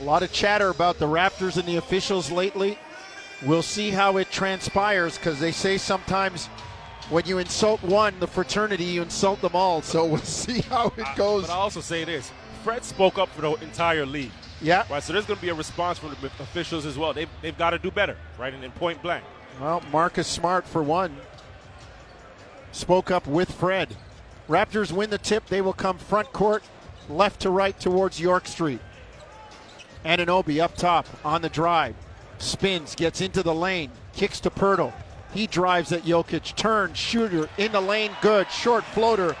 A lot of chatter about the Raptors and the officials lately. We'll see how it transpires because they say sometimes when you insult one, the fraternity, you insult them all. So we'll see how it goes. But I also say this Fred spoke up for the entire league. Yeah. Right, so there's going to be a response from the officials as well. They've, they've got to do better, right, and in point blank. Well, Marcus Smart, for one, spoke up with Fred. Raptors win the tip. They will come front court, left to right towards York Street. Anunoby up top on the drive. Spins, gets into the lane, kicks to Poeltl. He drives at Jokic, turn, shooter in the lane, good. Short floater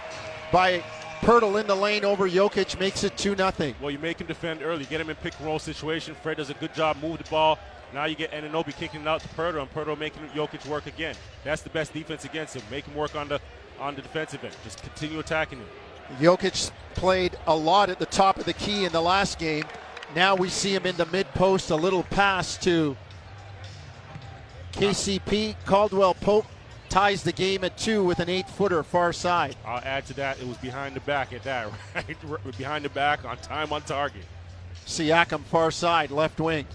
by Poeltl in the lane over Jokic makes it 2 0. Well, you make him defend early, get him in pick and roll situation. Fred does a good job, move the ball. Now you get Anunoby kicking it out to Poeltl, and Poeltl making Jokic work again. That's the best defense against him. Make him work on the on the defensive end. Just continue attacking him. Jokic played a lot at the top of the key in the last game. Now we see him in the mid post, a little pass to KCP. Caldwell Pope ties the game at two with an eight footer far side. I'll add to that, it was behind the back at that, right? behind the back, on time, on target. Siakam far side, left wing.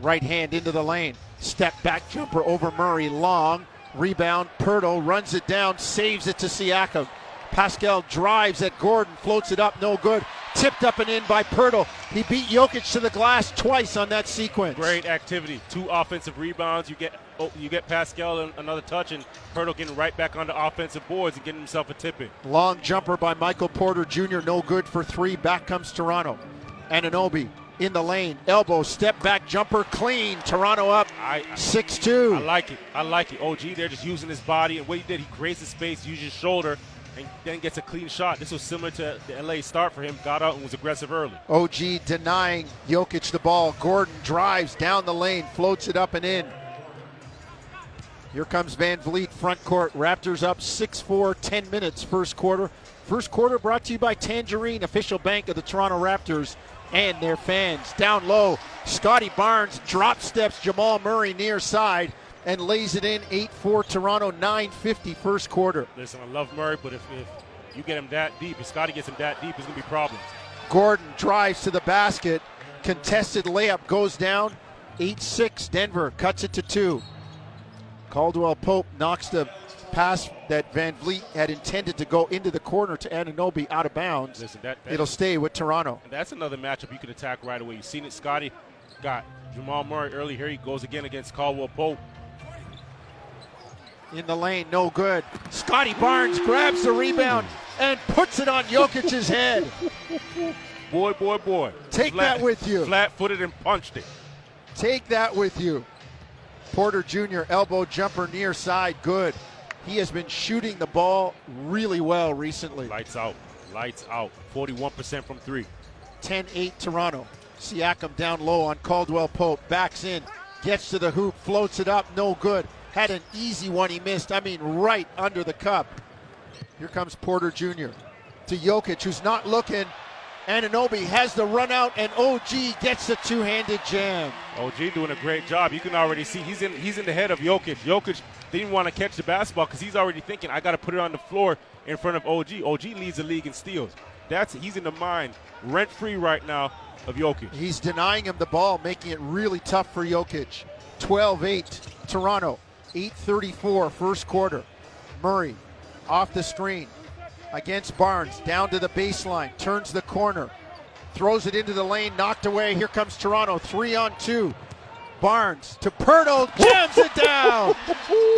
Right hand into the lane. Step back jumper over Murray. Long. Rebound. Poeltl runs it down, saves it to Siakam. Pascal drives at Gordon, floats it up, no good. Tipped up and in by Poeltl. He beat Jokic to the glass twice on that sequence. Great activity. Two offensive rebounds. You get oh, you get Pascal another touch, and Poeltl getting right back onto offensive boards and getting himself a tip in. Long jumper by Michael Porter Jr. No good for three. Back comes Toronto. Anunoby in the lane. Elbow, step back jumper, clean. Toronto up 6 2. I like it. I like it. OG, they're just using his body. And what he did, he creates the space, uses his shoulder, and then gets a clean shot. This was similar to the LA start for him. Got out and was aggressive early. OG denying Jokic the ball. Gordon drives down the lane, floats it up and in. Here comes Van Vleet, front court. Raptors up 6 4, 10 minutes, first quarter. First quarter brought to you by Tangerine, official bank of the Toronto Raptors and their fans. Down low, Scotty Barnes drop steps Jamal Murray near side and lays it in 8 4 Toronto, 9.50 first quarter. Listen, I love Murray, but if, if you get him that deep, if Scotty gets him that deep, it's going to be problems. Gordon drives to the basket. Contested layup goes down. 8 6 Denver cuts it to 2. Caldwell Pope knocks the pass that Van Vleet had intended to go into the corner to Anunoby out of bounds. Listen, that, that It'll stay with Toronto. That's another matchup you can attack right away. You've seen it. Scotty got Jamal Murray early. Here he goes again against Caldwell Pope. In the lane, no good. Scotty Barnes grabs the rebound and puts it on Jokic's head. Boy, boy, boy. Take flat, that with you. Flat footed and punched it. Take that with you. Porter Jr. elbow jumper near side, good. He has been shooting the ball really well recently. Lights out. Lights out. 41% from three. 10 8 Toronto. Siakam down low on Caldwell Pope. Backs in. Gets to the hoop. Floats it up. No good. Had an easy one he missed. I mean, right under the cup. Here comes Porter Jr. to Jokic, who's not looking. Anunoby has the run out, and OG gets the two-handed jam. OG doing a great job. You can already see he's in he's in the head of Jokic. Jokic didn't want to catch the basketball because he's already thinking, I got to put it on the floor in front of OG. OG leads the league in steals. That's he's in the mind rent free right now of Jokic. He's denying him the ball, making it really tough for Jokic. 12-8 Toronto. 8:34 first quarter. Murray off the screen against Barnes, down to the baseline, turns the corner, throws it into the lane, knocked away. Here comes Toronto, three on two. Barnes to Poeltl, jams it down,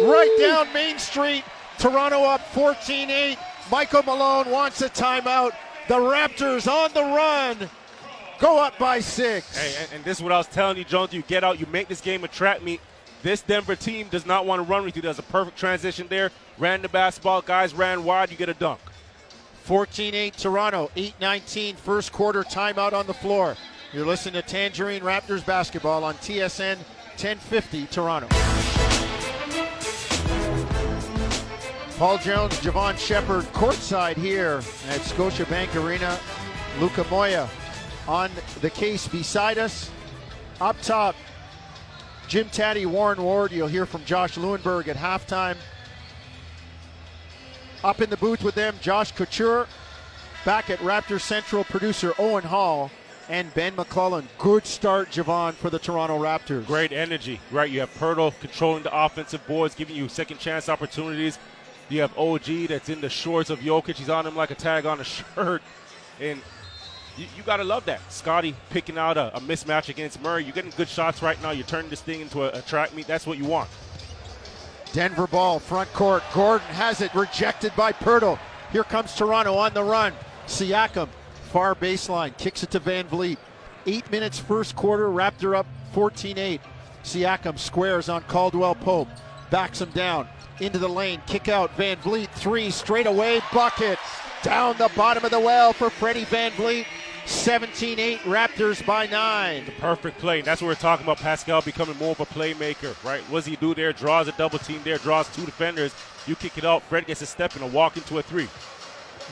right down Main Street. Toronto up 14-8. Michael Malone wants a timeout. The Raptors on the run. Go up by six. Hey, and, and this is what I was telling you, Jones. You get out, you make this game a trap meet. This Denver team does not want to run with you. There's a perfect transition there. Ran the basketball, guys ran wide, you get a dunk. 14-8 Toronto, 8-19 first quarter timeout on the floor. You're listening to Tangerine Raptors basketball on TSN 1050 Toronto. Paul Jones, Jevohn Shepherd courtside here at Scotiabank Arena. Luca Moya on the case beside us. Up top, Jim Taddy, Warren Ward. You'll hear from Josh Lewenberg at halftime. Up in the booth with them, Josh Couture. Back at Raptor Central, producer Owen Hall. and Ben McClellan. Good start, Jevohn, for the Toronto Raptors. Great energy, right? You have Poeltl controlling the offensive boards, giving you second chance opportunities. You have OG that's in the shorts of Jokic. He's on him like a tag on a shirt. And you, you got to love that. Scotty picking out a, a, mismatch against Murray. You're getting good shots right now. You're turning this thing into a, a track meet. That's what you want. Denver ball, front court. Gordon has it, rejected by Poeltl. Here comes Toronto on the run. Siakam, far baseline, kicks it to Van Vleet. Eight minutes first quarter, Raptor up 14 8. Siakam squares on Caldwell Pope, backs him down into the lane, kick out Van Vleet, three straight away, bucket. Down the bottom of the well for Freddie Van Vleet. 17 8 Raptors by nine. The perfect play. That's what we're talking about. Pascal becoming more of a playmaker, right? What does he do there? Draws a double team there, draws two defenders. You kick it out. Fred gets a step and a walk into a three.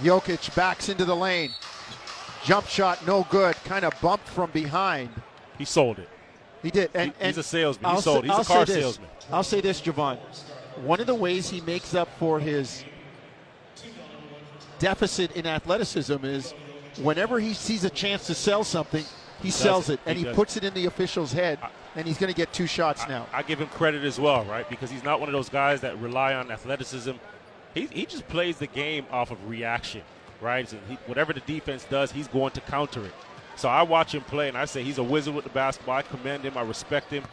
Jokic backs into the lane. Jump shot, no good. Kind of bumped from behind. He sold it. He did. And, he, he's a salesman. He sold. He's I'll a car salesman. I'll say this, Jevohn. One of the ways he makes up for his deficit in athleticism is whenever he sees a chance to sell something, he, he sells it, and he, he puts it in the official's head, I, and he's going to get two shots I, now. I give him credit as well, right? Because he's not one of those guys that rely on athleticism. He, he just plays the game off of reaction, right? So he, whatever the defense does, he's going to counter it. So I watch him play, and I say he's a wizard with the basketball. I commend him. I respect him.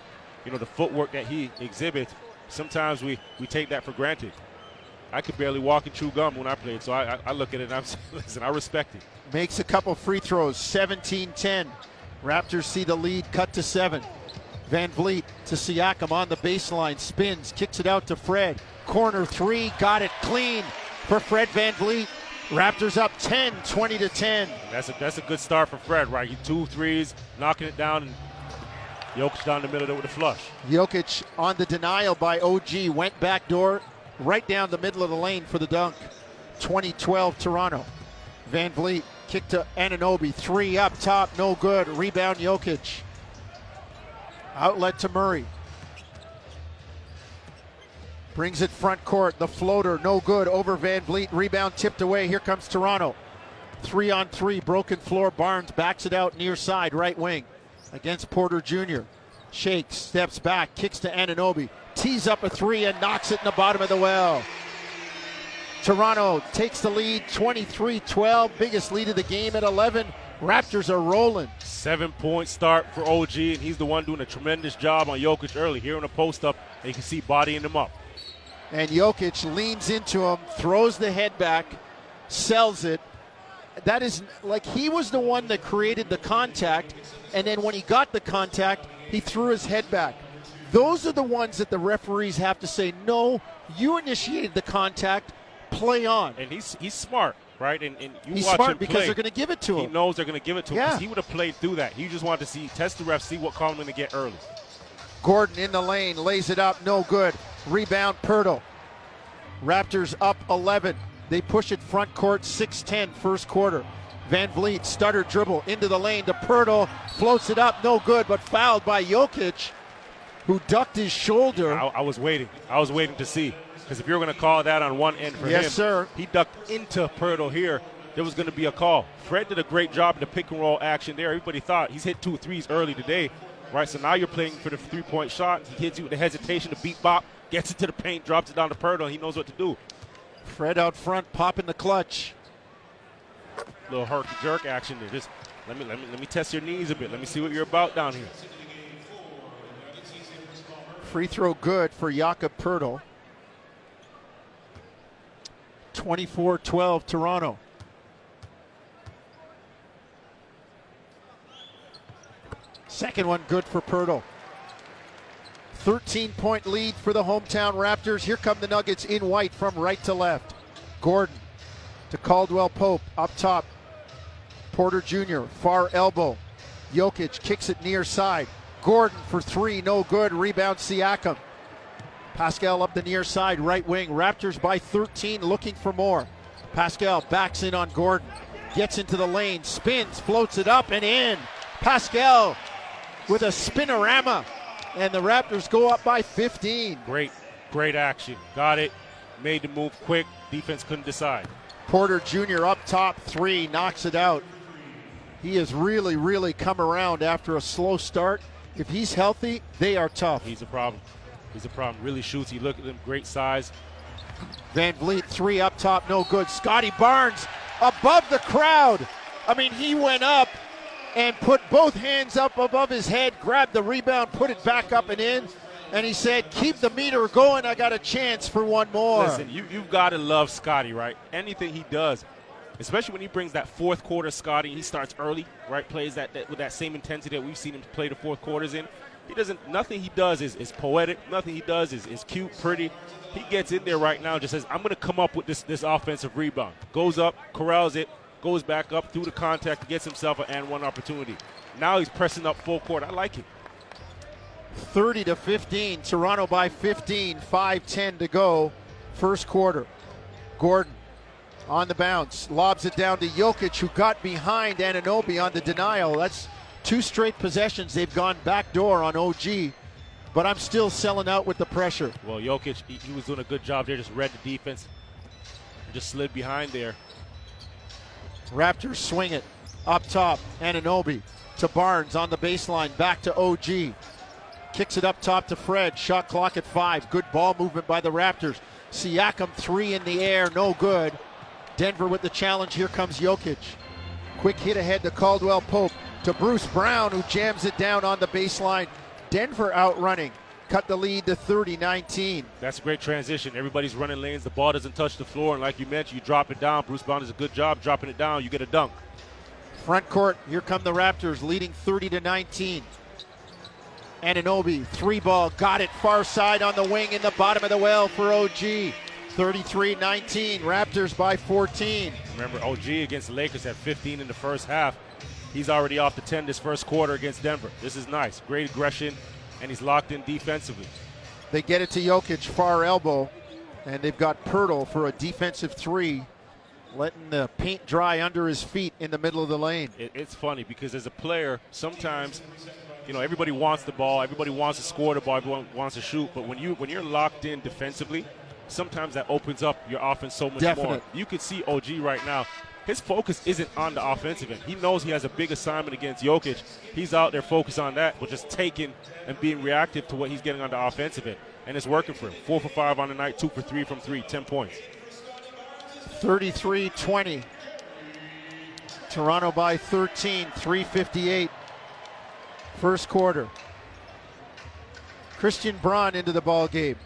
You know, the footwork that he exhibits, sometimes we, we take that for granted. I could barely walk and chew gum when I played, so I, I, I look at it and I'm listen, I respect it. Makes a couple free throws, 17-10. Raptors see the lead cut to seven. Van Vleet to Siakam on the baseline, spins, kicks it out to Fred. Corner three, got it clean for Fred Van Vleet. Raptors up 10, 20 to 10. That's a that's a good start for Fred, right? He two threes, knocking it down, and Jokic down the middle with a flush. Jokic on the denial by OG, went back door, right down the middle of the lane for the dunk. 2012 Toronto. Van Vleet kick to Anunoby. Three up top, no good. Rebound Jokic. Outlet to Murray. Brings it front court. The floater, no good. Over Van Vleet. Rebound tipped away. Here comes Toronto. Three on three. Broken floor. Barnes backs it out near side, right wing. Against Porter Jr. Shakes, steps back, kicks to Anunoby tees up a three and knocks it in the bottom of the well. Toronto takes the lead 23 12, biggest lead of the game at 11. Raptors are rolling. Seven point start for OG, and he's the one doing a tremendous job on Jokic early. Here in the post up, and you can see bodying him up. And Jokic leans into him, throws the head back, sells it. That is like he was the one that created the contact, and then when he got the contact, he threw his head back. Those are the ones that the referees have to say, no, you initiated the contact, play on. And he's he's smart, right? And, and you he's watch smart him because play, they're going to give it to him. He knows they're going to give it to him yeah. because he would have played through that. He just wanted to see, test the ref, see what call I'm going to get early. Gordon in the lane, lays it up, no good. Rebound, Poeltl. Raptors up 11. They push it front court 6-10 first quarter. Van Vleet stutter dribble into the lane to Poeltl, floats it up, no good, but fouled by Jokic who ducked his shoulder. I, I was waiting. I was waiting to see. Because if you're going to call that on one end for yes, him, sir. he ducked into Poeltl here. There was going to be a call. Fred did a great job in the pick and roll action there. Everybody thought he's hit two threes early today, right? So now you're playing for the three point shot. He hits you with the hesitation to beat Bop, gets it to the paint, drops it down to Poeltl. He knows what to do. Fred out front, popping the clutch. Little herky jerk action there. Just let me let me let me test your knees a bit. Let me see what you're about down here. Free throw good for Jakob Poeltl. 24 12 Toronto. Second one good for Poeltl. 13 point lead for the hometown Raptors. Here come the Nuggets in white from right to left. Gordon to Caldwell Pope up top. Porter Jr., far elbow. Jokic kicks it near side. Gordon for three, no good. Rebound Siakam. Pascal up the near side, right wing. Raptors by 13, looking for more. Pascal backs in on Gordon, gets into the lane, spins, floats it up and in. Pascal with a spinorama, and the Raptors go up by 15. Great, great action. Got it. Made the move quick. Defense couldn't decide. Porter Jr. up top, three, knocks it out. He has really, really come around after a slow start. If he's healthy, they are tough. He's a problem. He's a problem. Really shoots. He look at him, great size. Van Vleet, three up top, no good. Scotty Barnes above the crowd. I mean, he went up and put both hands up above his head, grabbed the rebound, put it back up and in, and he said, Keep the meter going. I got a chance for one more. Listen, you, you've got to love Scotty, right? Anything he does, especially when he brings that fourth quarter Scotty, he starts early, right? Plays that, that with that same intensity that we've seen him play the fourth quarters in. He doesn't. Nothing he does is, is poetic. Nothing he does is, is cute, pretty. He gets in there right now. Just says, "I'm going to come up with this this offensive rebound." Goes up, corrals it, goes back up through the contact, gets himself an and one opportunity. Now he's pressing up full court. I like it. 30 to 15. Toronto by 15. 5-10 to go. First quarter. Gordon on the bounce, lobs it down to Jokic, who got behind Anunoby on the denial. That's two straight possessions. They've gone backdoor on OG, but I'm still selling out with the pressure. Well, Jokic, he, he was doing a good job there. Just read the defense, just slid behind there. Raptors swing it up top. Anunoby to Barnes on the baseline. Back to OG. Kicks it up top to Fred. Shot clock at five. Good ball movement by the Raptors. Siakam three in the air. No good. Denver with the challenge. Here comes Jokic. Quick hit ahead to Caldwell Pope. To Bruce Brown, who jams it down on the baseline. Denver outrunning. Cut the lead to 30 19. That's a great transition. Everybody's running lanes. The ball doesn't touch the floor. And like you mentioned, you drop it down. Bruce Brown does a good job dropping it down. You get a dunk. Front court, here come the Raptors leading 30 to 19. Anunoby, three ball, got it far side on the wing in the bottom of the well for OG. 33 19, Raptors by 14. Remember, OG against the Lakers had 15 in the first half. He's already off the 10 this first quarter against Denver. This is nice. Great aggression, and he's locked in defensively. They get it to Jokic, far elbow, and they've got Poeltl for a defensive three, letting the paint dry under his feet in the middle of the lane. It, it's funny because as a player, sometimes you know everybody wants the ball, everybody wants to score the ball, everyone wants to shoot, but when you when you're locked in defensively, sometimes that opens up your offense so much Definite. more. You can see OG right now. His focus isn't on the offensive end. He knows he has a big assignment against Jokic. He's out there focused on that, but just taking and being reactive to what he's getting on the offensive end. And it's working for him. Four for five on the night, two for three from three, 10 points. 33 20. Toronto by 13, 358. First quarter. Christian Braun into the ball game.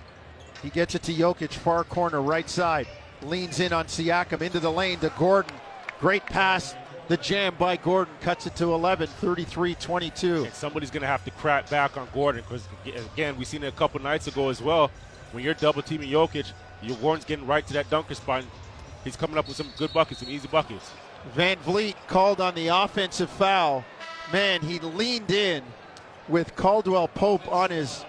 He gets it to Jokic, far corner, right side. Leans in on Siakam into the lane to Gordon. Great pass. The jam by Gordon cuts it to 11, 33 22. And somebody's going to have to crack back on Gordon because, again, we've seen it a couple nights ago as well. When you're double teaming Jokic, your Gordon's getting right to that dunker spot. He's coming up with some good buckets, some easy buckets. Van Vleet called on the offensive foul. Man, he leaned in with Caldwell Pope on his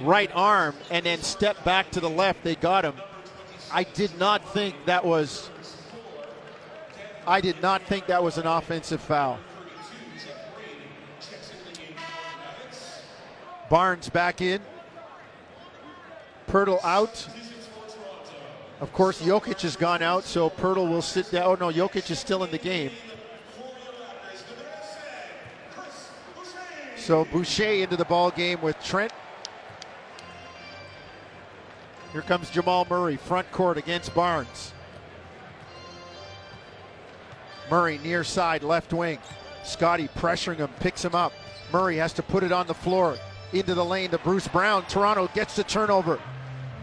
right arm and then stepped back to the left. They got him. I did not think that was I did not think that was an offensive foul. Barnes back in. Poeltl out. Of course, Jokic has gone out, so Poeltl will sit down. Oh no, Jokic is still in the game. So Boucher into the ball game with Trent. Here comes Jamal Murray, front court against Barnes. Murray near side, left wing. Scotty pressuring him, picks him up. Murray has to put it on the floor into the lane to Bruce Brown. Toronto gets the turnover.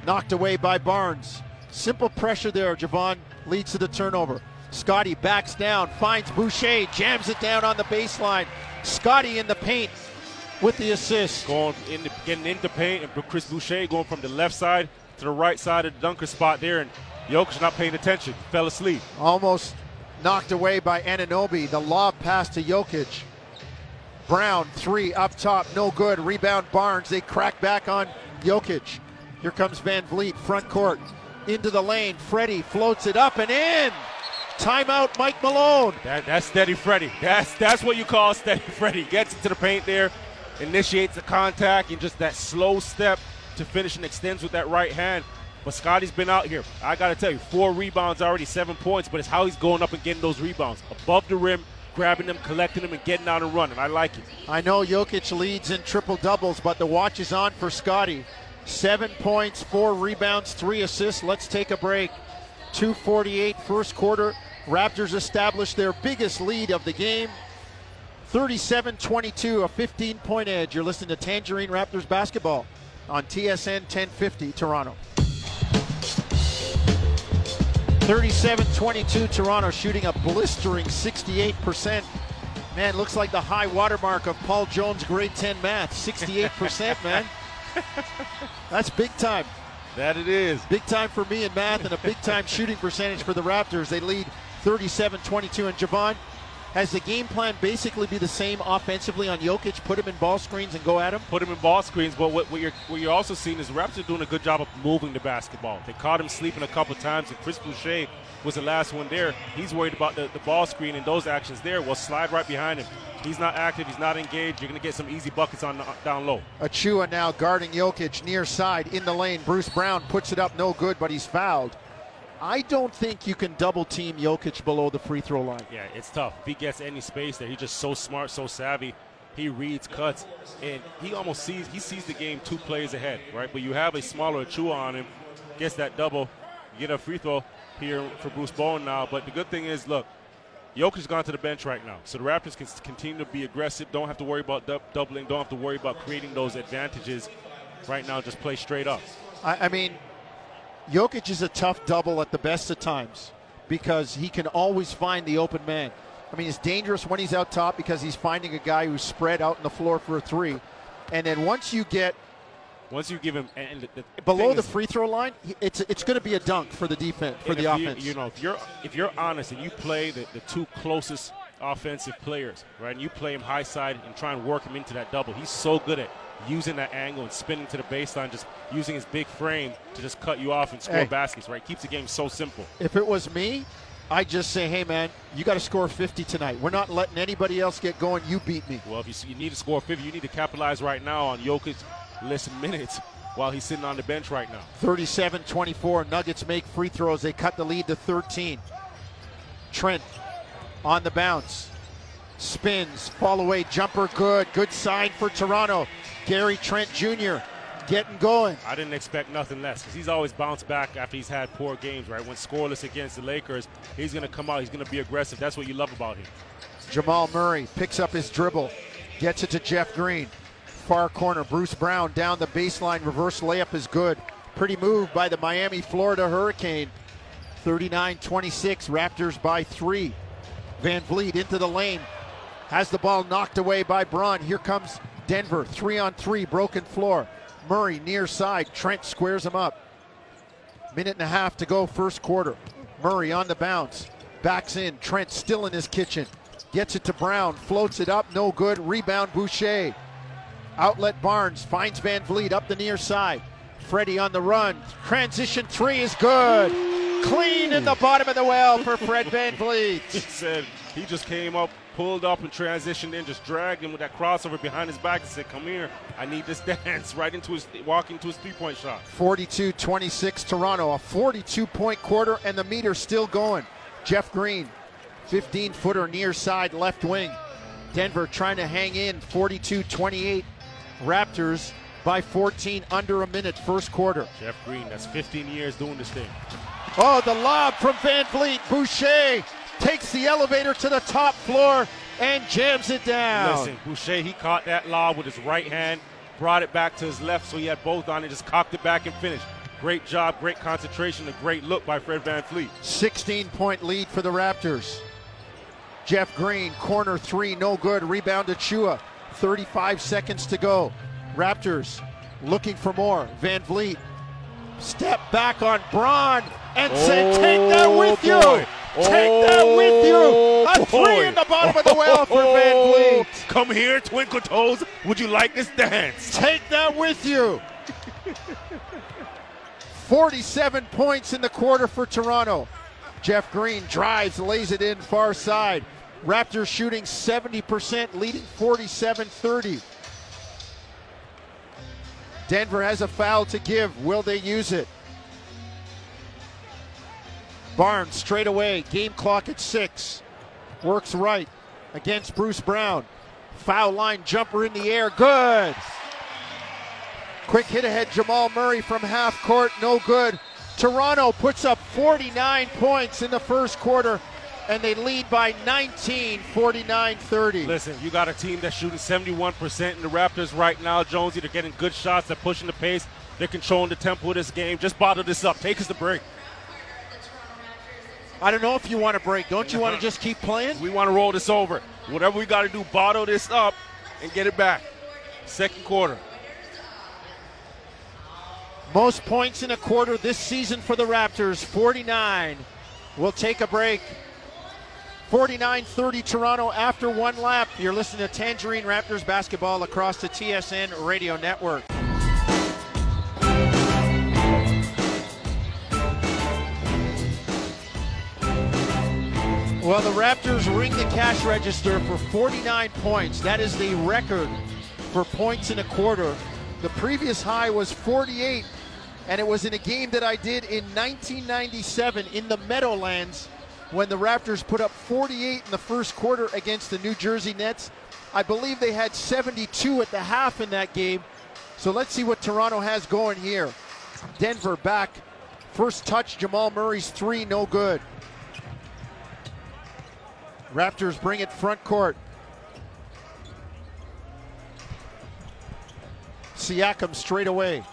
Knocked away by Barnes. Simple pressure there. Jevohn leads to the turnover. Scotty backs down, finds Boucher, jams it down on the baseline. Scotty in the paint with the assist. Going in, the, getting into paint, and Chris Boucher going from the left side to the right side of the dunker spot there, and Jokic not paying attention, fell asleep. Almost knocked away by Anunoby. The lob pass to Jokic. Brown, three up top, no good. Rebound Barnes. They crack back on Jokic. Here comes Van Vleet, front court, into the lane. Freddie floats it up and in. Timeout, Mike Malone. That, that's steady Freddie. That's that's what you call steady Freddie. Gets into the paint there, initiates the contact, and just that slow step to finish and extends with that right hand. But Scotty's been out here. I got to tell you, four rebounds already, seven points, but it's how he's going up and getting those rebounds. Above the rim, grabbing them, collecting them, and getting out and running. I like it. I know Jokic leads in triple doubles, but the watch is on for Scotty. Seven points, four rebounds, three assists. Let's take a break. 248 first quarter. Raptors establish their biggest lead of the game. 37 22, a 15 point edge. You're listening to Tangerine Raptors basketball on TSN 1050 Toronto. 37 22 Toronto shooting a blistering 68%. Man, looks like the high watermark of Paul Jones grade 10 math. 68%, man. That's big time. That it is. Big time for me in math and a big time shooting percentage for the Raptors. They lead 37 22. And Jevohn, has the game plan basically be the same offensively on Jokic? Put him in ball screens and go at him? Put him in ball screens, but what, what, you're, what you're also seeing is the Raptors are doing a good job of moving the basketball. They caught him sleeping a couple times, and Chris Boucher was the last one there. He's worried about the, the ball screen and those actions there. Well, slide right behind him. He's not active. He's not engaged. You're going to get some easy buckets on uh, down low. Achiuwa now guarding Jokic near side in the lane. Bruce Brown puts it up, no good, but he's fouled. I don't think you can double team Jokic below the free throw line. Yeah, it's tough. If he gets any space there, he's just so smart, so savvy. He reads cuts, and he almost sees he sees the game two plays ahead, right? But you have a smaller Achiuwa on him, gets that double, get a free throw here for Bruce Brown now. But the good thing is, look, Jokic's gone to the bench right now, so the Raptors can continue to be aggressive. Don't have to worry about doubling. Don't have to worry about creating those advantages. Right now, just play straight up. I, I mean, Jokic is a tough double at the best of times because he can always find the open man. I mean, it's dangerous when he's out top because he's finding a guy who's spread out in the floor for a three. And then once you get once you give him and the, the below the free throw line, it's it's going to be a dunk for the defense for the offense. You, you know, if you're if you're honest and you play the, the two closest offensive players, right, and you play him high side and try and work him into that double, he's so good at using that angle and spinning to the baseline, just using his big frame to just cut you off and score hey, baskets, right? Keeps the game so simple. If it was me, I'd just say, hey, man, you got to score 50 tonight. We're not letting anybody else get going. You beat me. Well, if you, you need to score 50, you need to capitalize right now on Jokic's list minutes while he's sitting on the bench right now. 37 24. Nuggets make free throws. They cut the lead to 13. Trent on the bounce. Spins, fall away, jumper good. Good sign for Toronto. Gary Trent Jr. getting going. I didn't expect nothing less because he's always bounced back after he's had poor games, right? When scoreless against the Lakers, he's going to come out, he's going to be aggressive. That's what you love about him. Jamal Murray picks up his dribble, gets it to Jeff Green. Far corner, Bruce Brown down the baseline, reverse layup is good. Pretty move by the Miami, Florida Hurricane. 39 26, Raptors by three. Van Vleet into the lane, has the ball knocked away by Braun. Here comes Denver, three on three, broken floor. Murray near side. Trent squares him up. Minute and a half to go, first quarter. Murray on the bounce. Backs in. Trent still in his kitchen. Gets it to Brown. Floats it up. No good. Rebound Boucher. Outlet Barnes finds Van Vleet up the near side. Freddie on the run. Transition three is good. Clean in the bottom of the well for Fred Van Vleet. he said he just came up pulled up and transitioned in, just dragged him with that crossover behind his back and said, Come here, I need this dance right into his walking to his three point shot. 42 26 Toronto, a 42 point quarter, and the meter still going. Jeff Green, 15 footer near side left wing. Denver trying to hang in 42 28. Raptors by 14 under a minute first quarter. Jeff Green, that's 15 years doing this thing. Oh, the lob from Van Vleet. Boucher takes the elevator to the top floor and jams it down. Listen, Boucher, he caught that lob with his right hand, brought it back to his left, so he had both on it, just cocked it back and finished. Great job, great concentration, a great look by Fred Van Vleet. 16 point lead for the Raptors. Jeff Green, corner three, no good. Rebound Achiuwa. 35 seconds to go. Raptors looking for more. Van Vleet, step back on Braun and oh, say, Take that with oh, boy. you. Take that with you. A oh, three in the bottom of the well for Van Vleet. Come here, Twinkle Toes. Would you like this dance? Take that with you. 47 points in the quarter for Toronto. Jeff Green drives, lays it in far side. Raptors shooting 70%, leading 47 30. Denver has a foul to give. Will they use it? Barnes straight away. Game clock at six. Works right. against Bruce Brown. Foul line jumper in the air, good. Quick hit ahead, Jamal Murray from half court, no good. Toronto puts up 49 points in the first quarter, and they lead by 19, 49 30. Listen, you got a team that's shooting 71% in the Raptors right now, Jonesy. They're getting good shots, they're pushing the pace, they're controlling the tempo of this game. Just bottle this up. Take us to break. I don't know if you want to break. Don't you want to just keep playing? We want to roll this over. Whatever we got to do, bottle this up and get it back. Second quarter. Most points in a quarter this season for the Raptors, 49. We'll take a break. 49 30 Toronto after one lap. You're listening to Tangerine Raptors basketball across the TSN radio network. Well, the Raptors ring the cash register for 49 points. That is the record for points in a quarter. The previous high was 48, and it was in a game that I did in 1997 in the Meadowlands when the Raptors put up 48 in the first quarter against the New Jersey Nets. I believe they had 72 at the half in that game. So let's see what Toronto has going here. Denver back. First touch, Jamal Murray's three, no good. Raptors bring it front court. Siakam straight away.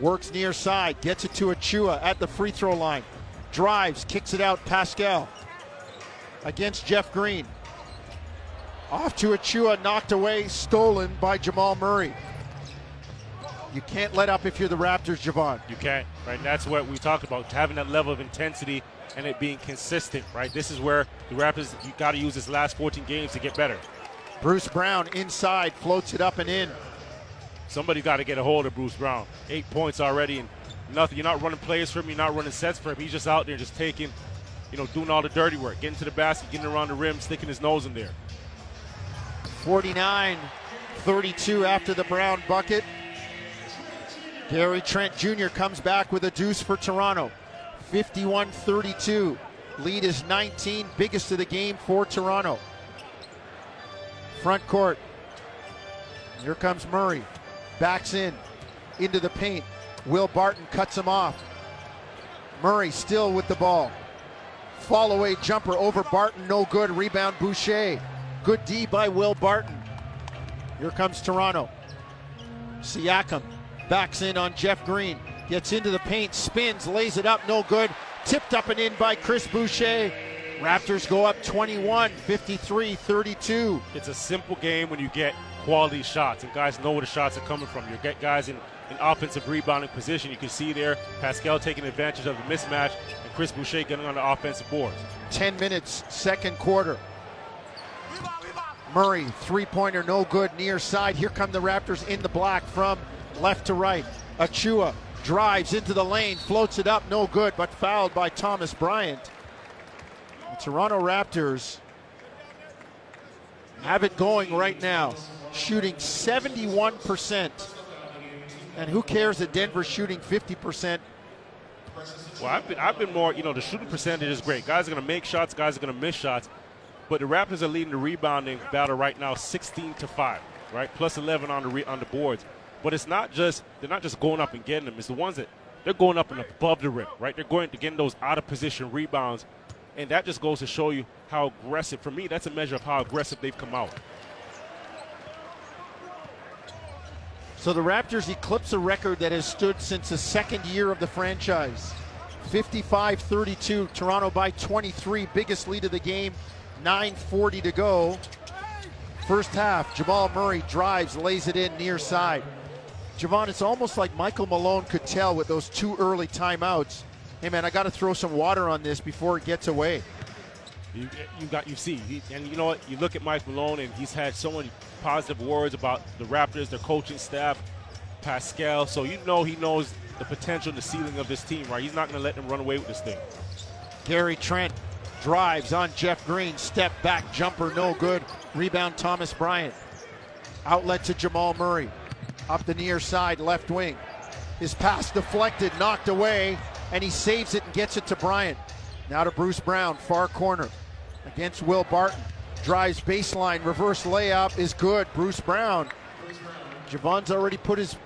Works near side, gets it to Achiuwa at the free throw line. Drives, kicks it out, Pascal. Against Jeff Green. Off to Achiuwa, knocked away, stolen by Jamal Murray. You can't let up if you're the Raptors, Jevohn. You can't, right? That's what we talked about, having that level of intensity and it being consistent, right? This is where the Raptors, you got to use this last 14 games to get better. Bruce Brown inside, floats it up and in. Somebody got to get a hold of Bruce Brown. Eight points already, and nothing. You're not running plays for him. You're not running sets for him. He's just out there, just taking, you know, doing all the dirty work, getting to the basket, getting around the rim, sticking his nose in there. 49 32 after the Brown bucket. Gary Trent Jr. comes back with a deuce for Toronto. 51 32. Lead is 19, biggest of the game for Toronto. Front court. Here comes Murray. Backs in into the paint. Will Barton cuts him off. Murray still with the ball. Fall away jumper over Barton, no good. Rebound Boucher. Good D by Will Barton. Here comes Toronto. Siakam backs in on Jeff Green. Gets into the paint, spins, lays it up, no good. Tipped up and in by Chris Boucher. Raptors go up 21, 53 32. It's a simple game when you get quality shots, and guys know where the shots are coming from. You get guys in, in offensive rebounding position. You can see there Pascal taking advantage of the mismatch, and Chris Boucher getting on the offensive boards. 10 minutes, second quarter. Murray, three pointer, no good, near side. Here come the Raptors in the block from left to right. Achiuwa drives into the lane, floats it up, no good, but fouled by Thomas Bryant. The Toronto Raptors have it going right now, shooting 71%. And who cares that Denver's shooting 50%? Well, I've been, I've been more, you know, the shooting percentage is great. Guys are going to make shots, guys are going to miss shots. But the Raptors are leading the rebounding battle right now 16 to 5, right? Plus 11 on the, re- on the boards. But it's not just they're not just going up and getting them. It's the ones that they're going up and above the rim, right? They're going to getting those out of position rebounds, and that just goes to show you how aggressive. For me, that's a measure of how aggressive they've come out. So the Raptors eclipse a record that has stood since the second year of the franchise. 55 32, Toronto by 23, biggest lead of the game, 9.40 to go. First half, Jamal Murray drives, lays it in near side. Jevohn, it's almost like Michael Malone could tell with those two early timeouts. Hey man, I got to throw some water on this before it gets away. You, you got you see, he, and you know what? You look at Mike Malone, and he's had so many positive words about the Raptors, their coaching staff, Pascal. So you know he knows the potential, and the ceiling of this team, right? He's not going to let them run away with this thing. Gary Trent drives on Jeff Green, step back jumper, no good. Rebound Thomas Bryant. Outlet to Jamal Murray. Up the near side, left wing. His pass deflected, knocked away, and he saves it and gets it to Bryant. Now to Bruce Brown, far corner against Will Barton. drives baseline, reverse layup is good. Bruce Brown. Jevohn's already put his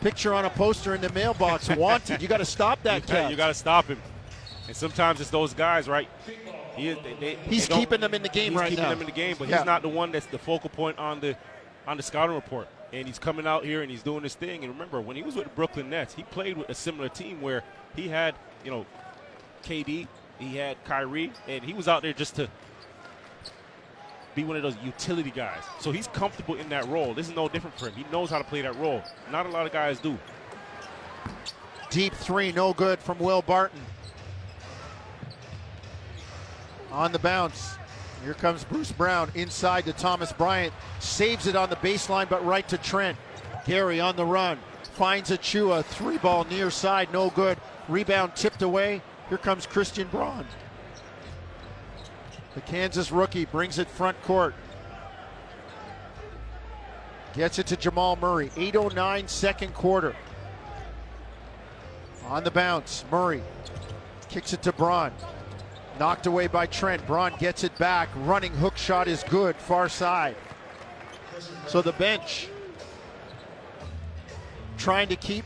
picture on a poster in the mailbox. Wanted. You got to stop that cat. You got to stop him. And sometimes it's those guys, right? He is, they, they, he's they keeping them in the game he's right keeping now. them in the game, but yeah. he's not the one that's the focal point on the on the scouting report. And he's coming out here and he's doing his thing. And remember, when he was with the Brooklyn Nets, he played with a similar team where he had, you know, KD, he had Kyrie, and he was out there just to be one of those utility guys. So he's comfortable in that role. This is no different for him. He knows how to play that role. Not a lot of guys do. Deep three, no good from Will Barton. On the bounce. Here comes Bruce Brown inside to Thomas Bryant. Saves it on the baseline, but right to Trent. Gary on the run. Finds Achiuwa. Three ball near side, no good. Rebound tipped away. Here comes Christian Braun. The Kansas rookie brings it front court. Gets it to Jamal Murray. 8.09 second quarter. On the bounce, Murray kicks it to Braun. Knocked away by Trent. Braun gets it back. Running hook shot is good, far side. So the bench trying to keep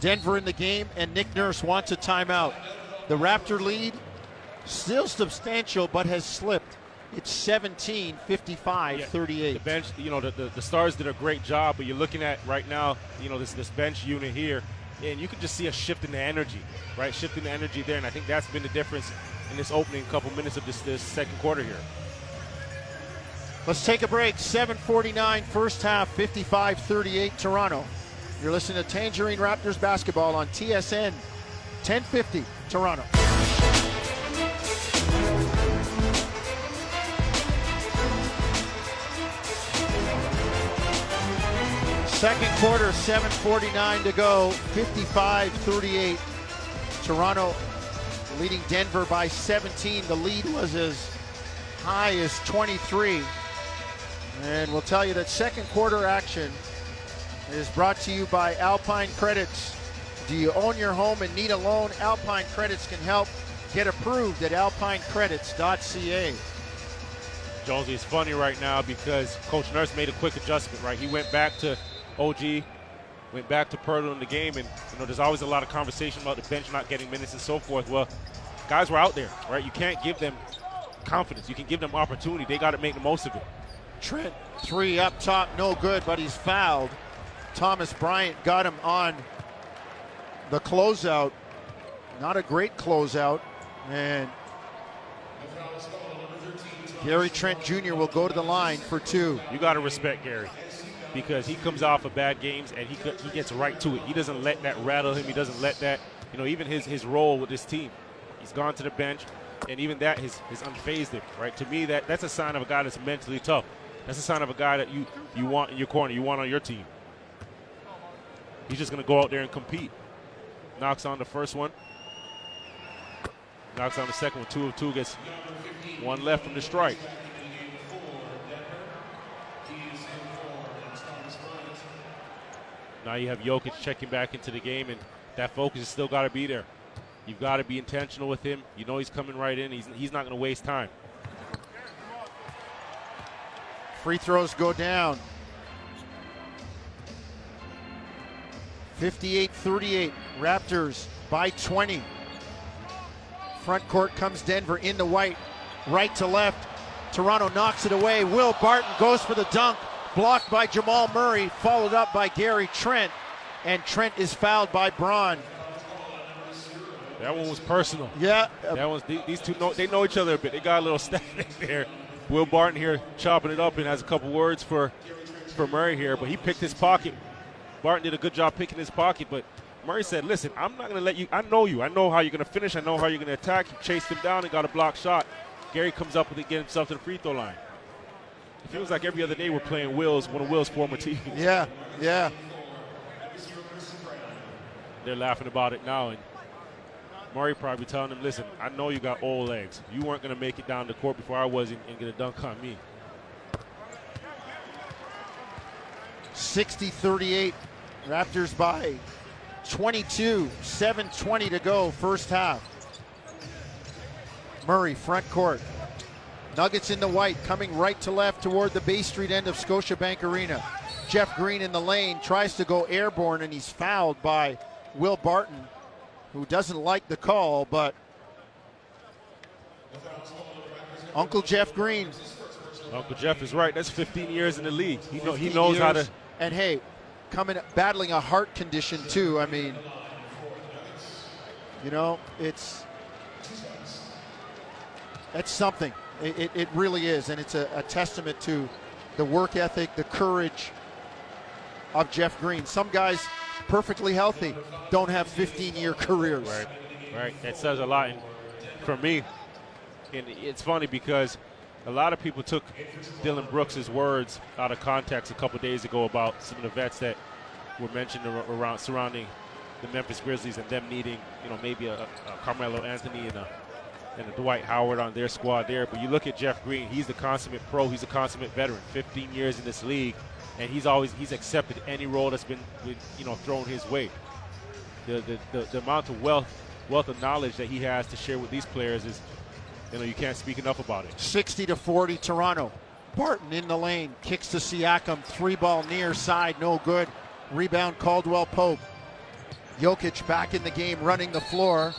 Denver in the game, and Nick Nurse wants a timeout. The Raptor lead still substantial, but has slipped. It's 17, 55, yeah, 38. The bench, you know, the, the, the, Stars did a great job, but you're looking at right now, you know, this, this bench unit here, and you can just see a shift in the energy, right? Shifting the energy there, and I think that's been the difference in this opening couple minutes of this, this second quarter here. Let's take a break. 7:49 first half, 55-38 Toronto. You're listening to Tangerine Raptors basketball on TSN 1050 Toronto. Second quarter, 7.49 to go, 55 38. Toronto leading Denver by 17. The lead was as high as 23. And we'll tell you that second quarter action is brought to you by Alpine Credits. Do you own your home and need a loan? Alpine Credits can help. Get approved at alpinecredits.ca. Jonesy, is funny right now because Coach Nurse made a quick adjustment, right? He went back to OG went back to Poeltl in the game, and you know there's always a lot of conversation about the bench not getting minutes and so forth. Well, guys were out there, right? You can't give them confidence. You can give them opportunity. They got to make the most of it. Trent three up top, no good, but he's fouled. Thomas Bryant got him on the closeout. Not a great closeout, and Gary Trent Jr. will go to the line for two. You got to respect Gary because he comes off of bad games and he he gets right to it. He doesn't let that rattle him. He doesn't let that, you know, even his his role with this team. He's gone to the bench, and even that has, has unfazed him. Right to me, that that's a sign of a guy that's mentally tough. That's a sign of a guy that you you want in your corner, you want on your team. He's just going to go out there and compete. Knocks on the first one. Knocks on the second one. Two of two gets one left from the strike. Now you have Jokic checking back into the game, and that focus has still got to be there. You've got to be intentional with him. You know he's coming right in. He's, he's not going to waste time. Free throws go down. 58 38. Raptors by 20. Front court comes Denver in the white, right to left. Toronto knocks it away. Will Barton goes for the dunk. Blocked by Jamal Murray, followed up by Gary Trent, and Trent is fouled by Braun. That one was personal. Yeah. That was these two know they know each other a bit. They got a little static there. Will Barton here chopping it up and has a couple words for for Murray here, but he picked his pocket. Barton did a good job picking his pocket, but Murray said, "Listen, I'm not going to let you. I know you. I know how you're going to finish. I know how you're going to attack." He chased him down and got a block shot. Gary comes up with it, get himself to the free throw line. It feels like every other day we're playing Will's, one of Will's former teams. Yeah, yeah. They're laughing about it now, and Murray probably telling them, listen, I know you got old legs. You weren't going to make it down the court before I was and, and get a dunk on me. 60 38. Raptors by 22. 7.20 to go, first half. Murray, front court Nuggets in the white, coming right to left toward the Bay Street end of Scotiabank Arena. Jeff Green in the lane tries to go airborne, and he's fouled by Will Barton, who doesn't like the call, but Uncle Jeff Green. Uncle Jeff is right. That's 15 years in the league. He, know, he 15 knows how to. And hey, coming battling a heart condition too. I mean, you know, it's that's something. It, it, really is, and it's a, a testament to the work ethic, the courage of Jeff Green. Some guys, perfectly healthy, don't have 15-year careers. Right, right. That says a lot. And for me, and it's funny because a lot of people took Dillon Brooks' words out of context a couple days ago about some of the vets that were mentioned around surrounding the Memphis Grizzlies and them needing, you know, maybe a, a Carmelo Anthony and a and the Dwight Howard on their squad there. But you look at Jeff Green; he's the consummate pro. He's a consummate veteran. 15 years in this league, and he's always he's accepted any role that's been, you know thrown his way. The, the, the, the amount of wealth wealth of knowledge that he has to share with these players is, you know, you can't speak enough about it. 60 to 40, Toronto. Barton in the lane, kicks to Siakam, three ball near side, no good. Rebound Caldwell Pope. Jokic back in the game, running the floor.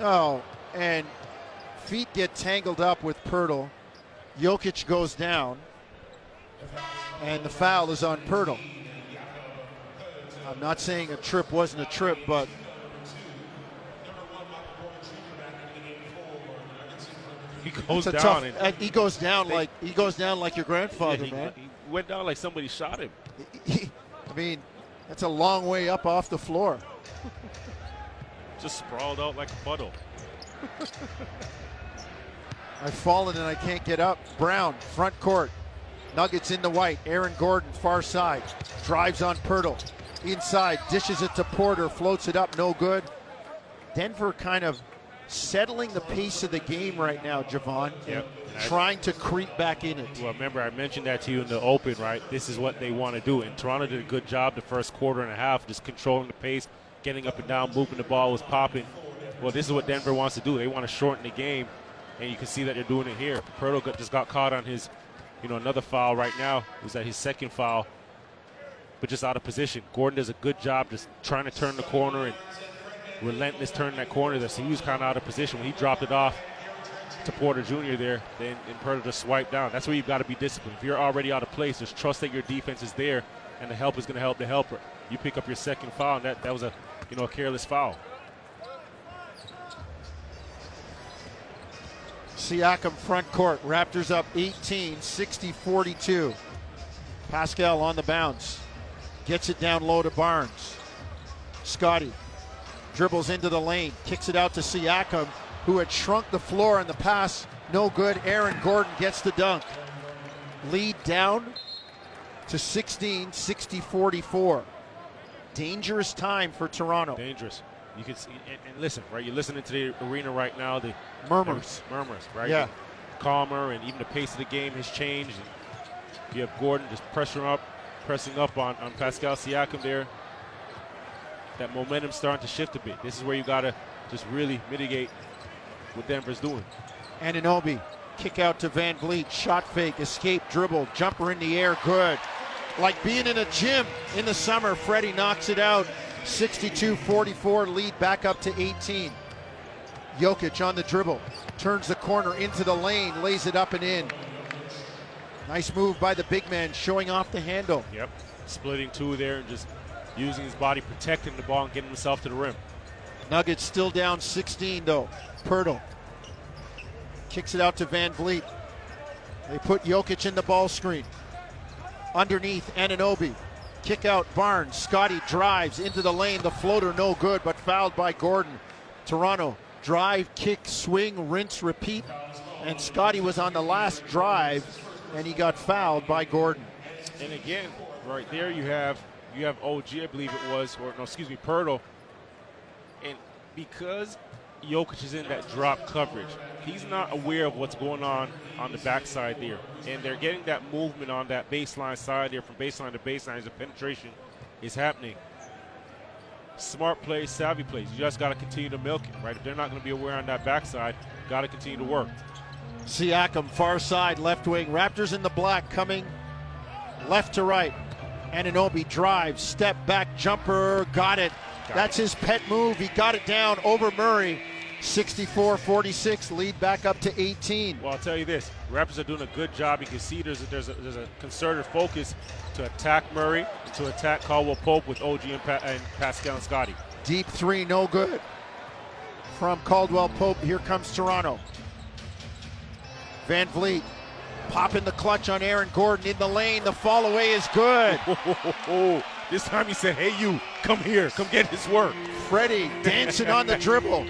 Oh, and feet get tangled up with Poeltl. Jokic goes down, and the foul is on Poeltl. I'm not saying a trip wasn't a trip, but He goes down tough. and he goes down they- like he goes down like your yeah, grandfather, he, man. he went down like somebody shot him. He- I mean, that's a long way up off the floor. Just sprawled out like a puddle. I've fallen and I can't get up. Brown, front court. Nuggets in the white. Aaron Gordon, far side. Drives on Poeltl. Inside, dishes it to Porter, floats it up, no good. Denver kind of settling the pace of the game right now, Jevohn. Yep. Trying to creep back in it. Well, remember I mentioned that to you in the open, right? This is what they want to do, and Toronto did a good job the first quarter and a half, just controlling the pace, getting up and down, moving the ball was popping. Well, this is what Denver wants to do. They want to shorten the game, and you can see that they're doing it here. Got, just got caught on his, you know, another foul right now. Was that his second foul? But just out of position. Gordon does a good job just trying to turn the corner and relentless turning that corner. There, so he was kind of out of position when he dropped it off to Porter Jr. there, then and just swiped down. That's where you've got to be disciplined. If you're already out of place, just trust that your defense is there, and the help is going to help the helper. You pick up your second foul, and that, that was a you know a careless foul. Siakam front court. Raptors up 18, 60 42. Pascal on the bounce. Gets it down low to Barnes. Scotty dribbles into the lane, kicks it out to Siakam, who had shrunk the floor on the pass. No good. Aaron Gordon gets the dunk. Lead down to 16, 60 44. Dangerous time for Toronto. Dangerous. You can see, and, and listen, right? You're listening to the arena right now. The Murmurs. murmurs, right? Yeah. calmer, and even the pace of the game has changed. And you have Gordon just pressing up, pressing up on, on Pascal Siakam there. That momentum's starting to shift a bit. This is where you got to just really mitigate what Denver's doing. Anunoby, kick out to Van Vleet, shot fake, escape, dribble, jumper in the air, good. Like being in a gym in the summer, Freddie knocks it out. 62 44, lead back up to 18. Jokic on the dribble, turns the corner into the lane, lays it up and in. Nice move by the big man, showing off the handle. Yep. Splitting two there and just using his body, protecting the ball, and getting himself to the rim. Nuggets still down 16 though. Poeltl kicks it out to Van Vleet. They put Jokic in the ball screen. Underneath Anunoby. Kick out Barnes. Scotty drives into the lane. The floater no good, but fouled by Gordon. Toronto drive, kick, swing, rinse, repeat. And Scotty was on the last drive, and he got fouled by Gordon. And again, right there you have you have OG, I believe it was, or no, excuse me, Poeltl. And because Jokic is in that drop coverage, he's not aware of what's going on on the backside there. And they're getting that movement on that baseline side there from baseline to baseline as the penetration is happening. Smart plays, savvy plays. You just got to continue to milk it, right? If they're not going to be aware on that backside, got to continue to work. Siakam, far side, left wing. Raptors in the black coming left to right. Anunoby drives, step back jumper, got it. That's his pet move. He got it down over Murray. 64 46, lead back up to 18. Well, I'll tell you this Raptors are doing a good job. You can see there's a, there's a, there's a concerted focus to attack Murray, to attack Caldwell Pope with OG and, pa- and Pascal and Scotty. Deep three, no good. From Caldwell Pope, here comes Toronto. Van Vleet popping the clutch on Aaron Gordon in the lane. The fall away is good. this time he said, Hey, you, come here, come get his work. Freddie dancing on the dribble.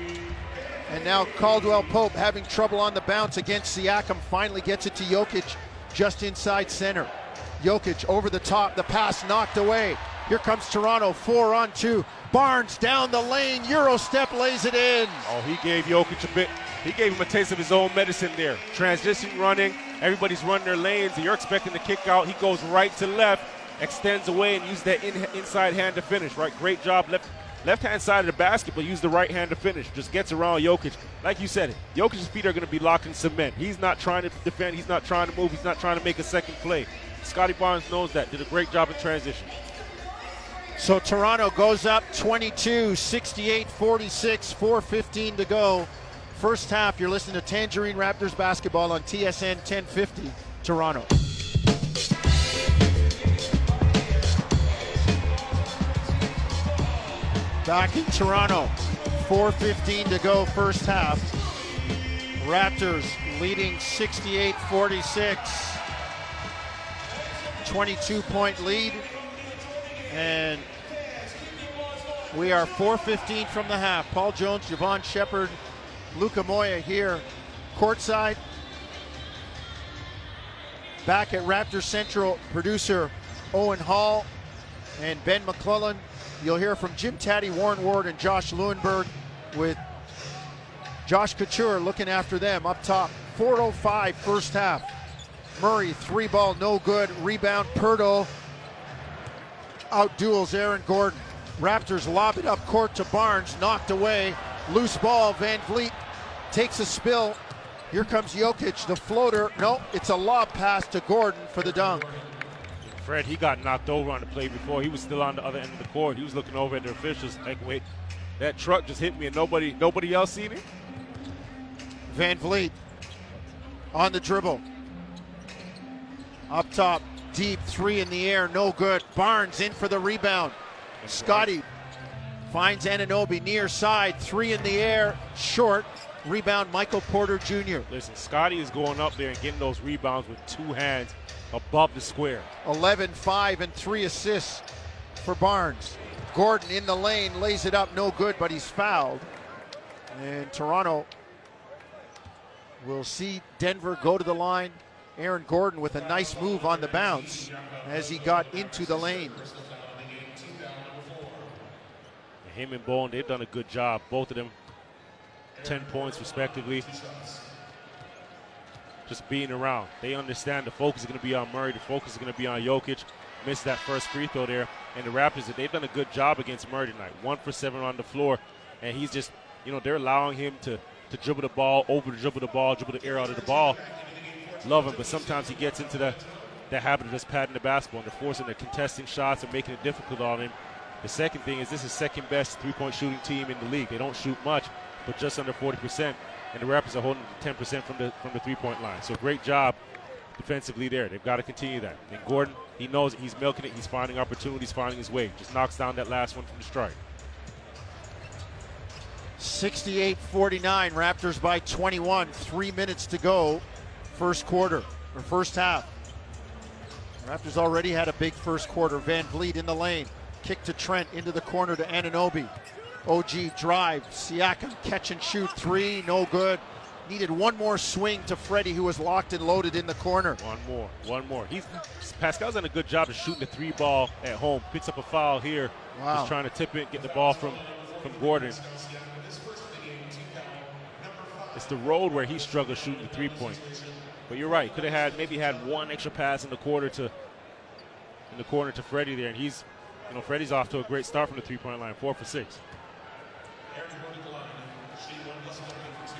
And now Caldwell Pope having trouble on the bounce against Siakam. Finally gets it to Jokic just inside center. Jokic over the top, the pass knocked away. Here comes Toronto, four on two. Barnes down the lane, Euro step lays it in. Oh, he gave Jokic a bit. He gave him a taste of his own medicine there. Transition running, everybody's running their lanes, and you're expecting the kick out. He goes right to left, extends away, and uses that in, inside hand to finish. Right, great job. Left left hand side of the basket, but use the right hand to finish. Just gets around Jokic. Like you said, Jokic's feet are going to be locked in cement. He's not trying to defend. He's not trying to move. He's not trying to make a second play. Scotty Barnes knows that. Did a great job in transition. So Toronto goes up 22, 68 46, 4.15 to go. First half, you're listening to Tangerine Raptors basketball on TSN 1050, Toronto. Back in Toronto, 4.15 to go, first half. Raptors leading 68 46. 22 point lead. And we are 4.15 from the half. Paul Jones, Jevohn Shepherd, Luca Moya here courtside. Back at Raptor Central, producer Owen Hall and Ben McClellan You'll hear from Jim Taddy, Warren Ward, and Josh Lewenberg with Josh Couture looking after them up top. 4.05 first half. Murray, three ball, no good. Rebound, Poeltl out duels Aaron Gordon. Raptors lob it up court to Barnes, knocked away. Loose ball, Van Vleet takes a spill. Here comes Jokic, the floater. No, it's a lob pass to Gordon for the dunk. Fred, he got knocked over on the play before. He was still on the other end of the court. He was looking over at the officials like, wait, that truck just hit me and nobody nobody else seen it? Van Vleet on the dribble. Up top, deep three in the air, no good. Barnes in for the rebound. Scotty finds Anunoby near side, three in the air, short. Rebound, Michael Porter Jr. Listen, Scotty is going up there and getting those rebounds with two hands above the square. 11 5 and 3 assists for Barnes. Gordon in the lane, lays it up, no good, but he's fouled. And Toronto will see Denver go to the line. Aaron Gordon with a nice move on the bounce as he got into the lane. Him and Bowen, they've done a good job. Both of them, 10 points respectively just being around. They understand the focus is going to be on Murray. The focus is going to be on Jokic. Missed that first free throw there. And the Raptors, they've done a good job against Murray tonight. One for seven on the floor. And he's just, you know, they're allowing him to, to dribble the ball, over the dribble the ball, dribble the air out of the ball. Love him, but sometimes he gets into the, the habit of just patting the basketball and they're forcing the contesting shots and making it difficult on him. The second thing is this is second best three point shooting team in the league. They don't shoot much, but just under 40% and the Raptors are holding 10% from the from the three-point line. So great job defensively there. They've got to continue that. And Gordon, he knows he's milking it. He's finding opportunities, finding his way. Just knocks down that last one from the strike. 68 49, Raptors by 21. Three minutes to go, first quarter, or first half. Raptors already had a big first quarter. Van Vleet in the lane. Kick to Trent into the corner to Anunoby. OG drive. Siakam catch and shoot three, no good. Needed one more swing to Freddie, who was locked and loaded in the corner. One more, one more. He's Pascal's done a good job of shooting the three ball at home. Picks up a foul here. Wow. Just trying to tip it, get the ball from from Gordon. It's the road where he struggles shooting the three point. But you're right. Could have had maybe had one extra pass in the quarter to in the corner to Freddie there, and he's you know Freddie's off to a great start from the three point line, four for six.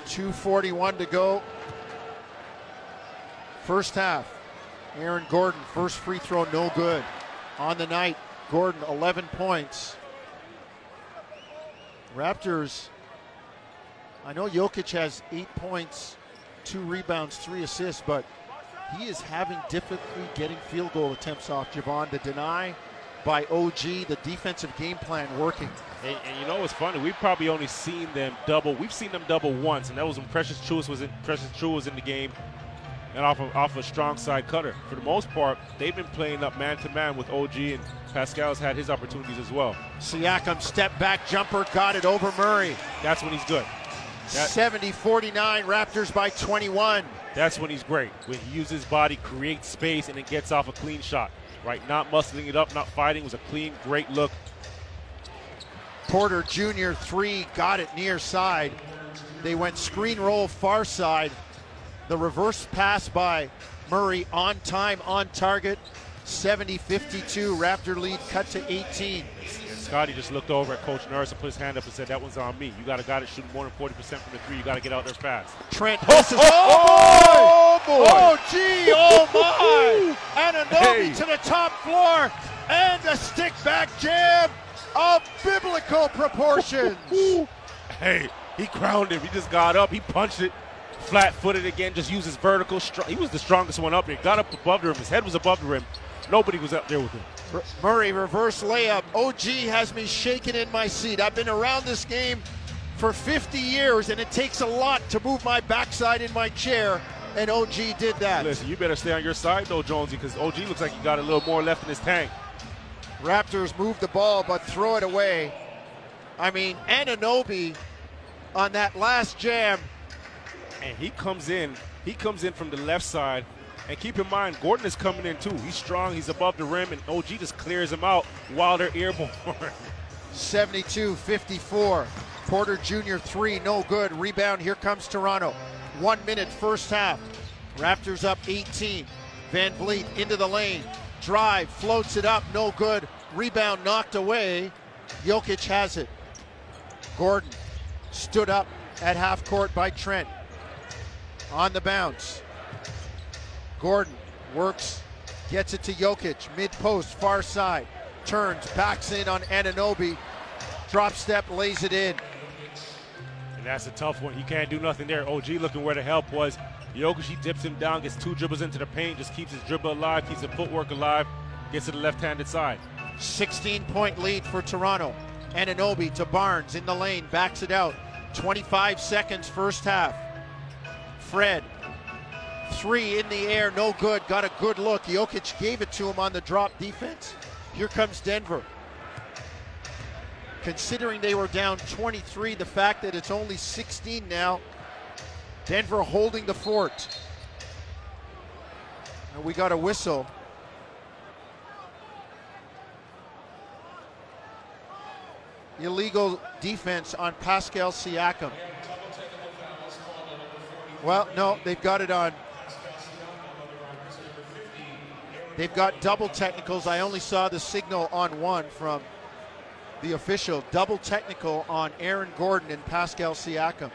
241 to go. First half, Aaron Gordon, first free throw, no good. On the night, Gordon, 11 points. Raptors, I know Jokic has eight points, two rebounds, three assists, but he is having difficulty getting field goal attempts off Jevohn. to deny by OG, the defensive game plan working. And, and, you know what's funny? We've probably only seen them double. We've seen them double once, and that was when Precious Achiuwa was in, Precious Achiuwa was in the game, and off of off a strong side cutter. For the most part, they've been playing up man to man with OG, and Pascal's had his opportunities as well. Siakam step back jumper, got it over Murray. That's when he's good. 70 49, Raptors by 21. That's when he's great. When he uses his body, creates space, and then gets off a clean shot. Right? Not muscling it up, not fighting. It was a clean, great look. Porter Jr. three, got it near side. They went screen roll far side. The reverse pass by Murray on time, on target. 70 52. Raptor lead cut to 18. Scotty just looked over at Coach Nurse and put his hand up and said, That one's on me. You got a guy that's shooting more than 40% from the three. You got to get out there fast. Trent oh, misses. Oh, oh, boy! oh, boy! Oh, gee, oh, my! Anunoby hey. to the top floor and a stick back jam of biblical proportions. hey, he crowned him. He just got up. He punched it flat footed again, just used his vertical. He was the strongest one up there. Got up above the rim. His head was above the rim. Nobody was up there with him. Murray reverse layup. OG has me shaking in my seat. I've been around this game for 50 years, and it takes a lot to move my backside in my chair. And OG did that. Listen, you better stay on your side though, Jonesy, because OG looks like he got a little more left in his tank. Raptors move the ball, but throw it away. I mean, Anunoby on that last jam. And he comes in. He comes in from the left side and keep in mind, Gordon is coming in too. He's strong, he's above the rim, and OG just clears him out while they're airborne. 72 54. Porter Jr. three, no good. Rebound, here comes Toronto. One minute, first half. Raptors up 18. Van Vleet into the lane. Drive, floats it up, no good. Rebound knocked away. Jokic has it. Gordon stood up at half court by Trent. On the bounce. Gordon works, gets it to Jokic, mid post, far side, turns, backs in on Anunoby, drop step, lays it in. And that's a tough one. He can't do nothing there. OG looking where the help was. Jokic, he dips him down, gets two dribbles into the paint, just keeps his dribble alive, keeps the footwork alive, gets to the left handed side. 16 point lead for Toronto. Anunoby to Barnes in the lane, backs it out. 25 seconds, first half. Fred Three in the air, no good. Got a good look. Jokic gave it to him on the drop defense. Here comes Denver. Considering they were down 23, the fact that it's only 16 now, Denver holding the fort. And we got a whistle. Illegal defense on Pascal Siakam. Well, no, they've got it on They've got double technicals. I only saw the signal on one from the official. Double technical on Aaron Gordon and Pascal Siakam.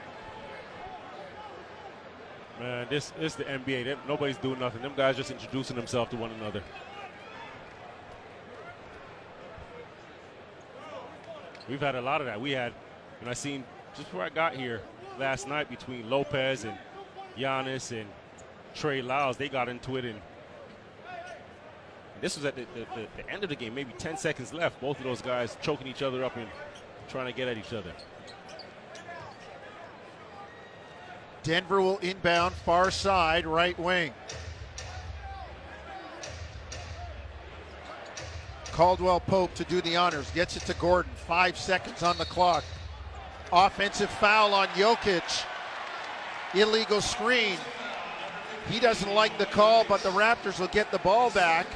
Man, this, is the NBA. They, nobody's doing nothing. Them guys just introducing themselves to one another. We've had a lot of that. We had, and I seen just before I got here last night between Lopez and Giannis and Trey Lyles, they got into it and this was at the, the, the, the end of the game, maybe 10 seconds left. Both of those guys choking each other up and trying to get at each other. Denver will inbound far side, right wing. Caldwell Pope to do the honors. Gets it to Gordon. Five seconds on the clock. Offensive foul on Jokic. Illegal screen. He doesn't like the call, but the Raptors will get the ball back.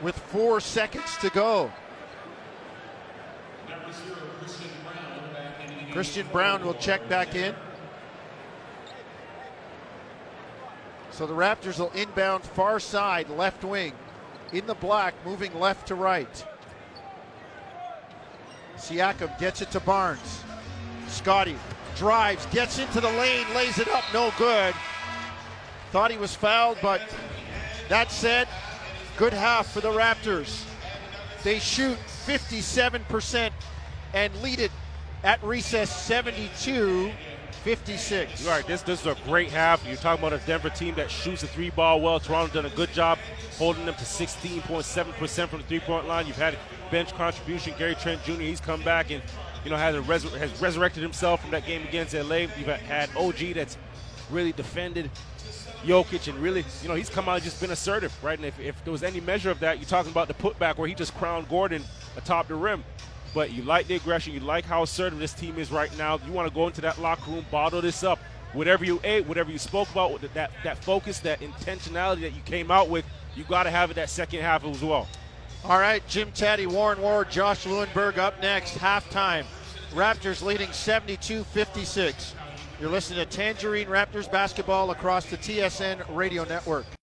With four seconds to go. Christian Braun will check back in. So the Raptors will inbound far side, left wing, in the black, moving left to right. Siakam gets it to Barnes. Scotty drives, gets into the lane, lays it up, no good. Thought he was fouled, but that said, good half for the Raptors. They shoot 57% and lead it at recess 72 56. All right, this this is a great half. You're talking about a Denver team that shoots the three ball well. Toronto done a good job holding them to 16.7% from the three point line. You've had bench contribution. Gary Trent Jr. He's come back and you know has has resurrected himself from that game against LA. You've had OG that's really defended Jokic and really you know he's come out and just been assertive, right? And if, if there was any measure of that, you're talking about the putback where he just crowned Gordon atop the rim but you like the aggression. You like how assertive this team is right now. You want to go into that locker room, bottle this up. Whatever you ate, whatever you spoke about, that that focus, that intentionality that you came out with, you got to have it that second half as well. All right, Jim Taddy, Warren Ward, Josh Lewenberg up next, halftime. Raptors leading 72 56. You're listening to Tangerine Raptors basketball across the TSN radio network.